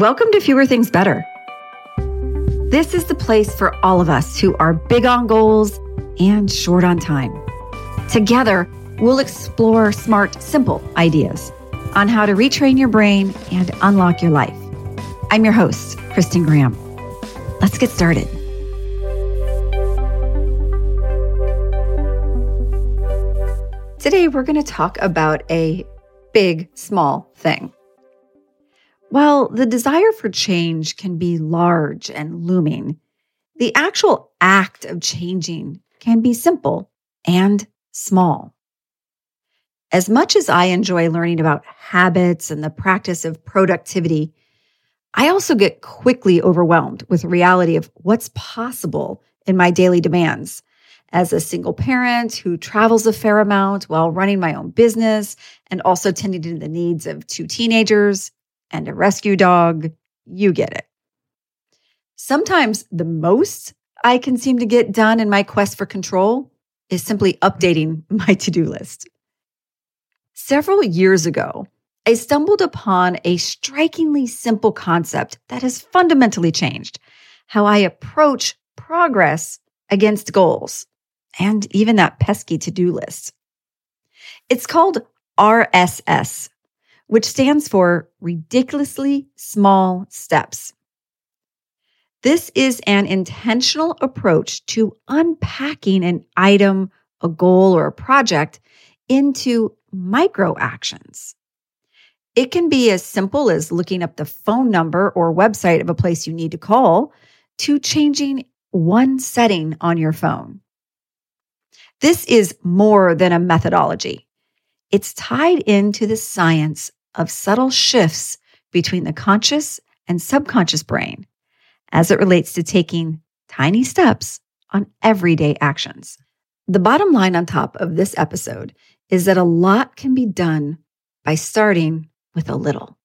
Welcome to Fewer Things Better. This is the place for all of us who are big on goals and short on time. Together, we'll explore smart, simple ideas on how to retrain your brain and unlock your life. I'm your host, Kristen Graham. Let's get started. Today, we're going to talk about a big, small thing. While the desire for change can be large and looming, the actual act of changing can be simple and small. As much as I enjoy learning about habits and the practice of productivity, I also get quickly overwhelmed with the reality of what's possible in my daily demands. As a single parent who travels a fair amount while running my own business and also tending to the needs of two teenagers and a rescue dog, you get it. Sometimes the most I can seem to get done in my quest for control is simply updating my to do list. Several years ago, I stumbled upon a strikingly simple concept that has fundamentally changed how I approach progress against goals and even that pesky to do list. It's called RSS, which stands for ridiculously small steps. This is an intentional approach to unpacking an item, a goal, or a project into micro actions. It can be as simple as looking up the phone number or website of a place you need to call to changing one setting on your phone. This is more than a methodology. It's tied into the science of subtle shifts between the conscious and subconscious brain as it relates to taking tiny steps on everyday actions. The bottom line on top of this episode is that a lot can be done by starting with a little.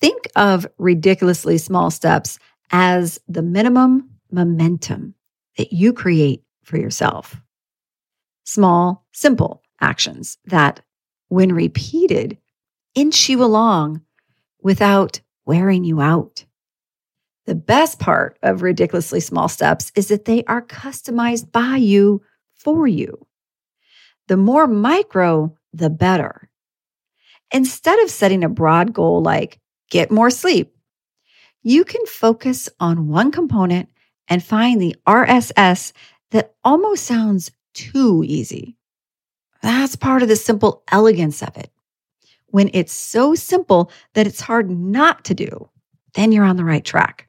Think of ridiculously small steps as the minimum momentum that you create for yourself. Small, simple actions that, when repeated, inch you along without wearing you out. The best part of ridiculously small steps is that they are customized by you for you. The more micro, the better. Instead of setting a broad goal like get more sleep, you can focus on one component and find the RSS that almost sounds too easy. That's part of the simple elegance of it. When it's so simple that it's hard not to do, then you're on the right track.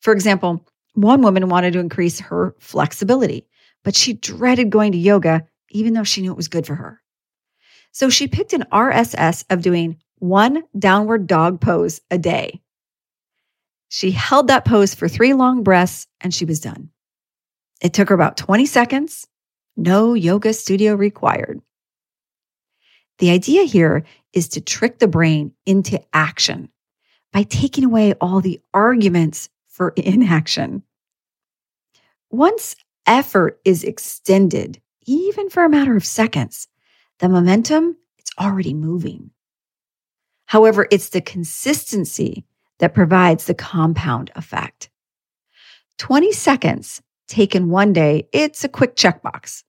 For example, one woman wanted to increase her flexibility, but she dreaded going to yoga even though she knew it was good for her. So she picked an RSS of doing one downward dog pose a day. She held that pose for three long breaths and she was done. It took her about 20 seconds. No yoga studio required. The idea here is to trick the brain into action by taking away all the arguments for inaction. Once effort is extended, even for a matter of seconds, the momentum, it's already moving. However, it's the consistency that provides the compound effect. 20 seconds taken one day, it's a quick checkbox.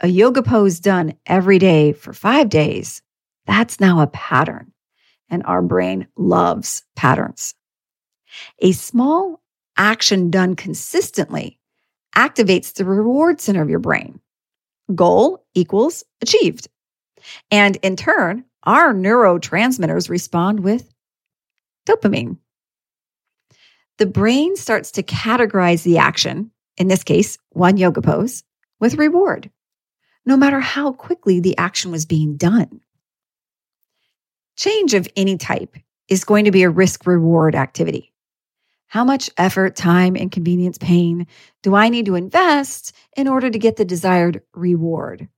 A yoga pose done every day for five days, that's now a pattern. And our brain loves patterns. A small action done consistently activates the reward center of your brain. Goal equals achieved. And in turn, our neurotransmitters respond with dopamine. The brain starts to categorize the action, in this case, one yoga pose, with reward, no matter how quickly the action was being done. Change of any type is going to be a risk reward activity. How much effort, time, inconvenience, pain do I need to invest in order to get the desired reward?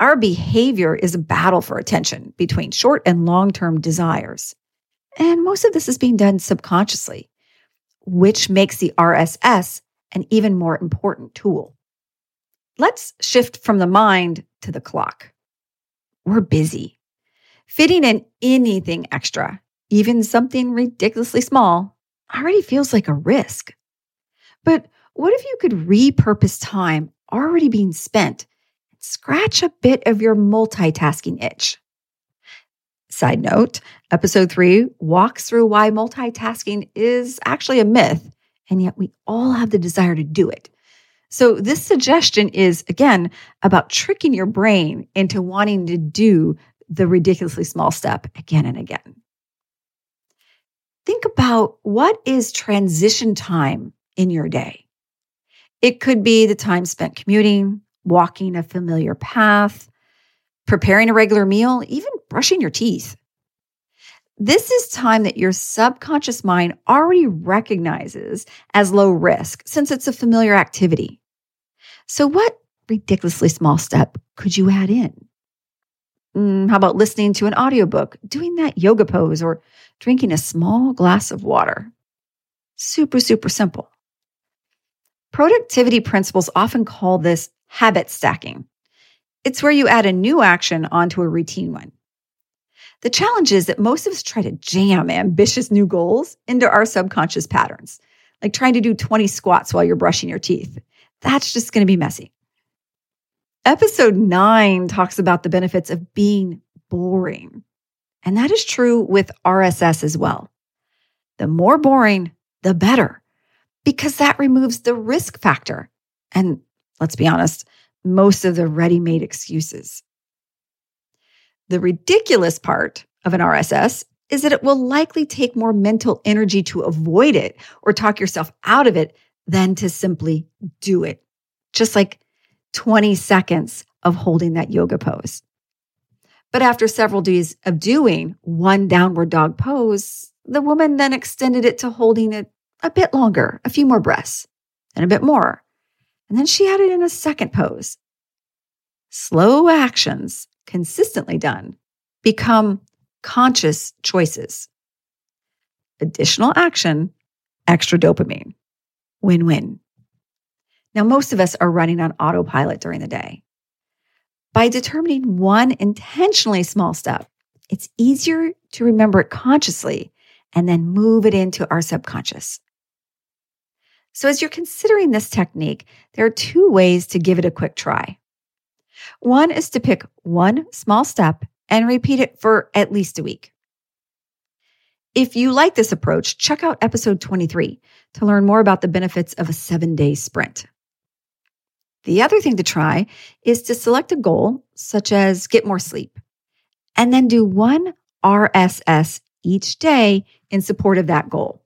Our behavior is a battle for attention between short and long term desires. And most of this is being done subconsciously, which makes the RSS an even more important tool. Let's shift from the mind to the clock. We're busy. Fitting in anything extra even something ridiculously small, already feels like a risk. But what if you could repurpose time already being spent and scratch a bit of your multitasking itch? Side note, episode three walks through why multitasking is actually a myth, and yet we all have the desire to do it. So, this suggestion is again about tricking your brain into wanting to do the ridiculously small step again and again. Think about what is transition time in your day. It could be the time spent commuting, walking a familiar path, preparing a regular meal, even brushing your teeth. This is time that your subconscious mind already recognizes as low risk since it's a familiar activity. So, what ridiculously small step could you add in? Mm, how about listening to an audiobook, doing that yoga pose, or drinking a small glass of water? Super, super simple. Productivity principles often call this habit stacking. It's where you add a new action onto a routine one. The challenge is that most of us try to jam ambitious new goals into our subconscious patterns, like trying to do 20 squats while you're brushing your teeth. That's just going to be messy. Episode nine talks about the benefits of being boring. And that is true with RSS as well. The more boring, the better, because that removes the risk factor. And let's be honest, most of the ready made excuses. The ridiculous part of an RSS is that it will likely take more mental energy to avoid it or talk yourself out of it than to simply do it. Just like 20 seconds of holding that yoga pose. But after several days of doing one downward dog pose, the woman then extended it to holding it a bit longer, a few more breaths, and a bit more. And then she added in a second pose. Slow actions consistently done become conscious choices. Additional action, extra dopamine. Win win. Now, most of us are running on autopilot during the day. By determining one intentionally small step, it's easier to remember it consciously and then move it into our subconscious. So, as you're considering this technique, there are two ways to give it a quick try. One is to pick one small step and repeat it for at least a week. If you like this approach, check out episode 23 to learn more about the benefits of a seven day sprint. The other thing to try is to select a goal, such as get more sleep, and then do one RSS each day in support of that goal.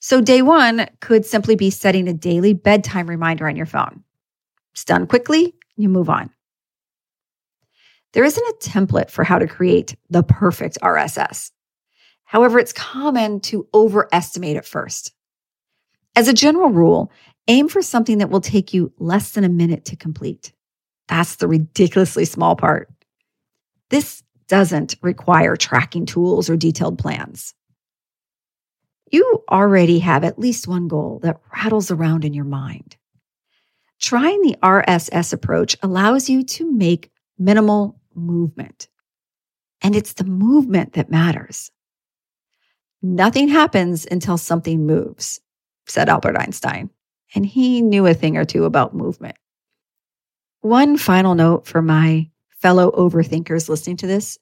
So, day one could simply be setting a daily bedtime reminder on your phone. It's done quickly, you move on. There isn't a template for how to create the perfect RSS. However, it's common to overestimate it first. As a general rule, aim for something that will take you less than a minute to complete. That's the ridiculously small part. This doesn't require tracking tools or detailed plans. You already have at least one goal that rattles around in your mind. Trying the RSS approach allows you to make minimal movement. And it's the movement that matters. Nothing happens until something moves, said Albert Einstein. And he knew a thing or two about movement. One final note for my fellow overthinkers listening to this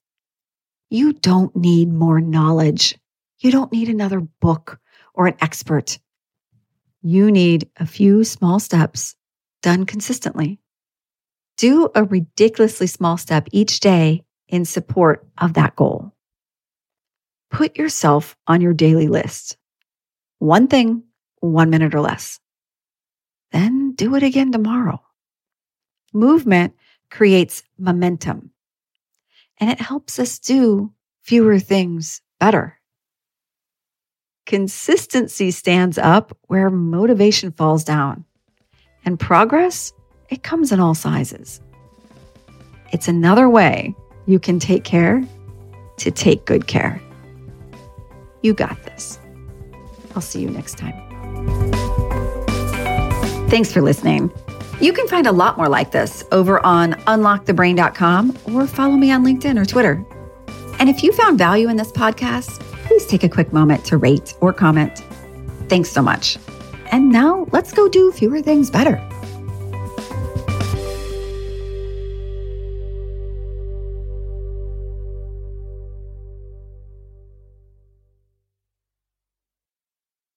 you don't need more knowledge. You don't need another book or an expert. You need a few small steps done consistently. Do a ridiculously small step each day in support of that goal. Put yourself on your daily list. One thing, one minute or less. Then do it again tomorrow. Movement creates momentum and it helps us do fewer things better. Consistency stands up where motivation falls down, and progress it comes in all sizes. It's another way you can take care to take good care. You got this. I'll see you next time. Thanks for listening. You can find a lot more like this over on unlockthebrain.com or follow me on LinkedIn or Twitter. And if you found value in this podcast, please take a quick moment to rate or comment. Thanks so much. And now let's go do fewer things better.